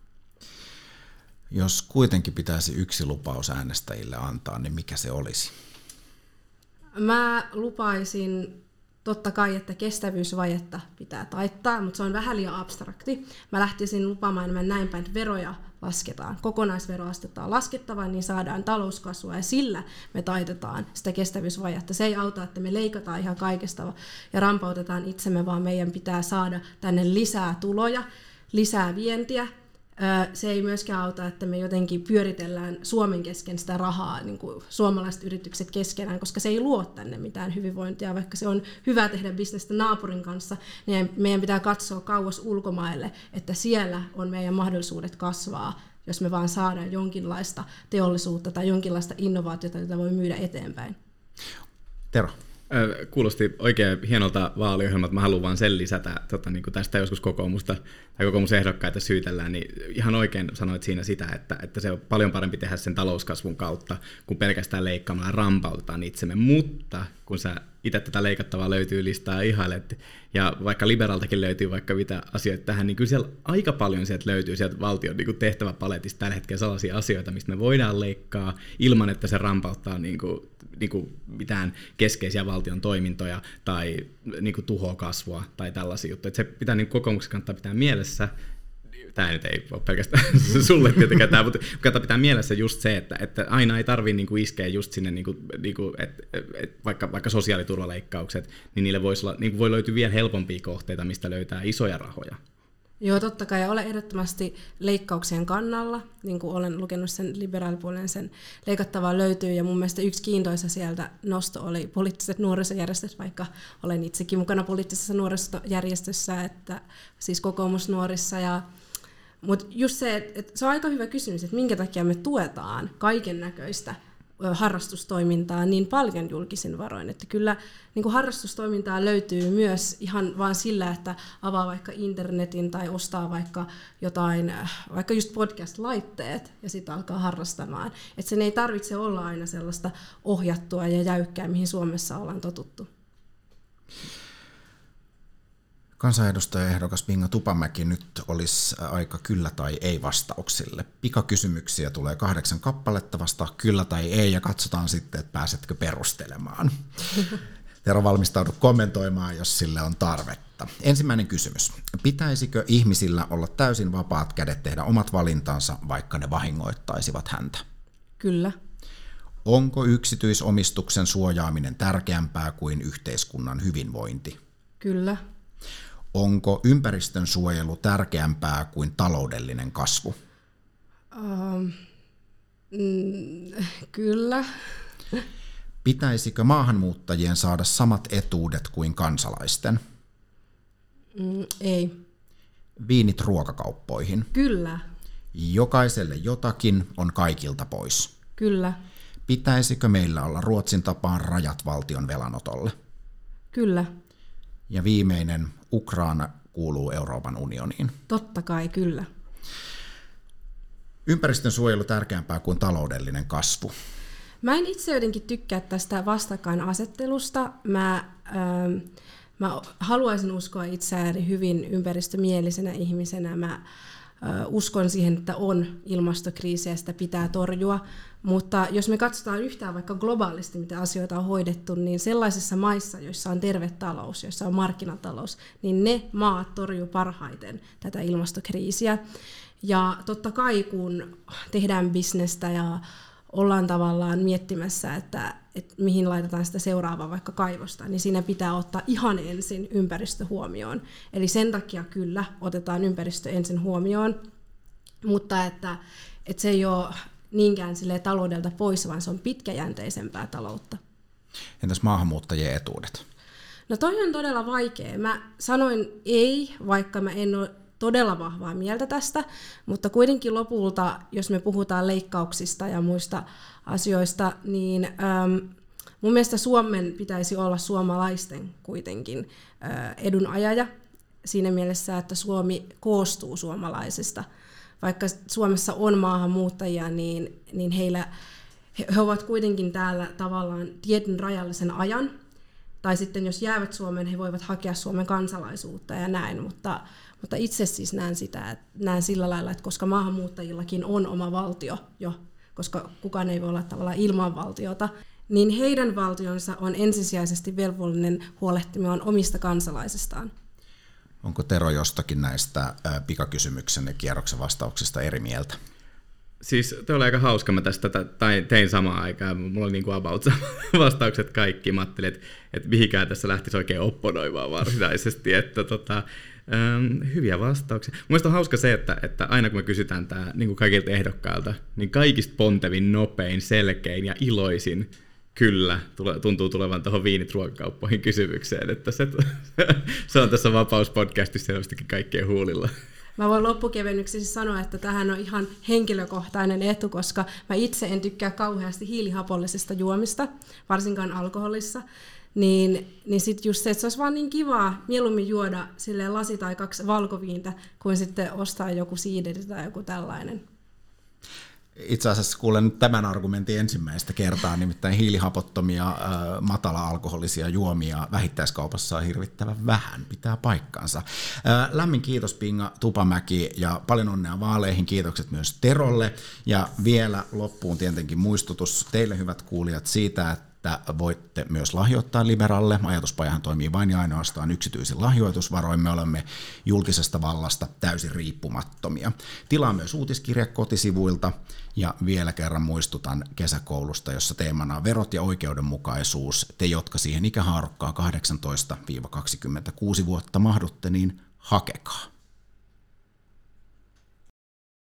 Jos kuitenkin pitäisi yksi lupaus äänestäjille antaa, niin mikä se olisi? Mä lupaisin totta kai, että kestävyysvajetta pitää taittaa, mutta se on vähän liian abstrakti. Mä lähtisin lupaamaan enemmän näin päin, että veroja lasketaan. Kokonaisveroastetta on laskettava, niin saadaan talouskasvua ja sillä me taitetaan sitä kestävyysvajetta. Se ei auta, että me leikataan ihan kaikesta ja rampautetaan itsemme, vaan meidän pitää saada tänne lisää tuloja, lisää vientiä, se ei myöskään auta, että me jotenkin pyöritellään Suomen kesken sitä rahaa, niin kuin suomalaiset yritykset keskenään, koska se ei luo tänne mitään hyvinvointia. Vaikka se on hyvä tehdä bisnestä naapurin kanssa, niin meidän pitää katsoa kauas ulkomaille, että siellä on meidän mahdollisuudet kasvaa, jos me vaan saadaan jonkinlaista teollisuutta tai jonkinlaista innovaatiota, jota voi myydä eteenpäin. Tero. Kuulosti oikein hienolta vaaliohjelmalta. Mä haluan vaan sen lisätä tota, niin tästä joskus kokoomusta tai kokoomusehdokkaita syytellään, niin ihan oikein sanoit siinä sitä, että, että se on paljon parempi tehdä sen talouskasvun kautta, kuin pelkästään leikkaamalla rampautetaan itsemme. Mutta kun sä itse tätä leikattavaa löytyy listaa ihailet, ja vaikka liberaltakin löytyy vaikka mitä asioita tähän, niin kyllä siellä aika paljon sieltä löytyy sieltä valtion niin tehtäväpaletista tällä hetkellä sellaisia asioita, mistä me voidaan leikkaa ilman, että se rampauttaa niin kuin, niin kuin mitään keskeisiä valtion toimintoja tai niin tuhoa kasvua tai tällaisia juttuja. Että se pitää niin kokoomuksen kannattaa pitää mielessä, tämä nyt ei ole pelkästään sulle tietenkään tämä, mutta kannattaa pitää mielessä just se, että, että aina ei tarvitse niinku iskeä just sinne, niinku, niinku, et, et, vaikka, vaikka sosiaaliturvaleikkaukset, niin niille voisi olla, niinku voi löytyä vielä helpompia kohteita, mistä löytää isoja rahoja. Joo, totta kai. Olen ehdottomasti leikkauksien kannalla. Niin kuin olen lukenut sen liberaalipuolen, sen leikattavaa löytyy. Ja mun mielestä yksi kiintoisa sieltä nosto oli poliittiset nuorisojärjestöt, vaikka olen itsekin mukana poliittisessa nuorisojärjestössä, että siis kokoomusnuorissa. Ja, mutta just se, että, että se on aika hyvä kysymys, että minkä takia me tuetaan kaiken näköistä harrastustoimintaa niin paljon julkisin varoin. Että kyllä niin kuin harrastustoimintaa löytyy myös ihan vain sillä, että avaa vaikka internetin tai ostaa vaikka jotain, vaikka just podcast-laitteet ja sitten alkaa harrastamaan. Että sen ei tarvitse olla aina sellaista ohjattua ja jäykkää, mihin Suomessa ollaan totuttu. Kansanedustajaehdokas Pinga Tupamäki, nyt olisi aika kyllä tai ei vastauksille. Pikakysymyksiä tulee kahdeksan kappaletta vasta kyllä tai ei ja katsotaan sitten, että pääsetkö perustelemaan. Tero valmistaudu kommentoimaan, jos sille on tarvetta. Ensimmäinen kysymys. Pitäisikö ihmisillä olla täysin vapaat kädet tehdä omat valintansa, vaikka ne vahingoittaisivat häntä? Kyllä. Onko yksityisomistuksen suojaaminen tärkeämpää kuin yhteiskunnan hyvinvointi? Kyllä. Onko ympäristön suojelu tärkeämpää kuin taloudellinen kasvu? Um, mm, kyllä. Pitäisikö maahanmuuttajien saada samat etuudet kuin kansalaisten? Mm, ei. Viinit ruokakauppoihin. Kyllä. Jokaiselle jotakin on kaikilta pois. Kyllä. Pitäisikö meillä olla Ruotsin tapaan rajat valtion velanotolle? Kyllä. Ja viimeinen, Ukraina kuuluu Euroopan unioniin. Totta kai, kyllä. Ympäristön suojelu tärkeämpää kuin taloudellinen kasvu. Mä en itse jotenkin tykkää tästä vastakkainasettelusta. Mä, ähm, mä haluaisin uskoa itseäni hyvin ympäristömielisenä ihmisenä. Mä äh, uskon siihen, että on ilmastokriisiä ja sitä pitää torjua. Mutta jos me katsotaan yhtään vaikka globaalisti, miten asioita on hoidettu, niin sellaisissa maissa, joissa on terve talous, joissa on markkinatalous, niin ne maat torjuu parhaiten tätä ilmastokriisiä. Ja totta kai kun tehdään bisnestä ja ollaan tavallaan miettimässä, että, että mihin laitetaan sitä seuraavaa vaikka kaivosta, niin siinä pitää ottaa ihan ensin ympäristö huomioon. Eli sen takia kyllä otetaan ympäristö ensin huomioon, mutta että, että se ei ole niinkään sille taloudelta pois, vaan se on pitkäjänteisempää taloutta. Entäs maahanmuuttajien etuudet? No toi on todella vaikea. Mä sanoin ei, vaikka mä en ole todella vahvaa mieltä tästä, mutta kuitenkin lopulta, jos me puhutaan leikkauksista ja muista asioista, niin ähm, mun mielestä Suomen pitäisi olla suomalaisten kuitenkin äh, edunajaja siinä mielessä, että Suomi koostuu suomalaisista. Vaikka Suomessa on maahanmuuttajia, niin, niin heillä, he, ovat kuitenkin täällä tavallaan tietyn rajallisen ajan, tai sitten jos jäävät Suomeen, he voivat hakea Suomen kansalaisuutta ja näin, mutta mutta itse siis näen sitä, näen sillä lailla, että koska maahanmuuttajillakin on oma valtio jo, koska kukaan ei voi olla tavallaan ilman valtiota, niin heidän valtionsa on ensisijaisesti velvollinen huolehtimaan omista kansalaisistaan. Onko Tero jostakin näistä pikakysymyksen ja kierroksen vastauksista eri mieltä? Siis te oli aika hauska, mä tästä tai tein samaan aikaan, mulla oli niin kuin about vastaukset kaikki, mä ajattelin, että, että mihinkään tässä lähtisi oikein opponoimaan varsinaisesti, että tota, Ähm, hyviä vastauksia. Mielestäni on hauska se, että, että aina kun me kysytään tämä niin kuin kaikilta ehdokkailta, niin kaikista pontevin, nopein, selkein ja iloisin kyllä tule, tuntuu tulevan tuohon viinit ruokakauppoihin kysymykseen, että se, se on tässä vapauspodcastissa selvästikin kaikkien huulilla. Mä voin loppukevennyksessä sanoa, että tähän on ihan henkilökohtainen etu, koska mä itse en tykkää kauheasti hiilihapollisesta juomista, varsinkaan alkoholissa niin, niin sitten just se, että se olisi vaan niin kivaa mieluummin juoda sille lasi tai kaksi valkoviintä, kuin sitten ostaa joku siideri tai joku tällainen. Itse asiassa kuulen tämän argumentin ensimmäistä kertaa, nimittäin hiilihapottomia, matala-alkoholisia juomia vähittäiskaupassa on hirvittävän vähän, pitää paikkansa. Äh, lämmin kiitos Pinga Tupamäki ja paljon onnea vaaleihin, kiitokset myös Terolle. Ja vielä loppuun tietenkin muistutus. Teille hyvät kuulijat siitä, että että voitte myös lahjoittaa Liberalle. Ajatuspajahan toimii vain ja ainoastaan yksityisin lahjoitusvaroin. Me olemme julkisesta vallasta täysin riippumattomia. Tilaa myös uutiskirja kotisivuilta ja vielä kerran muistutan kesäkoulusta, jossa teemana on verot ja oikeudenmukaisuus. Te, jotka siihen ikähaarukkaa 18-26 vuotta mahdutte, niin hakekaa.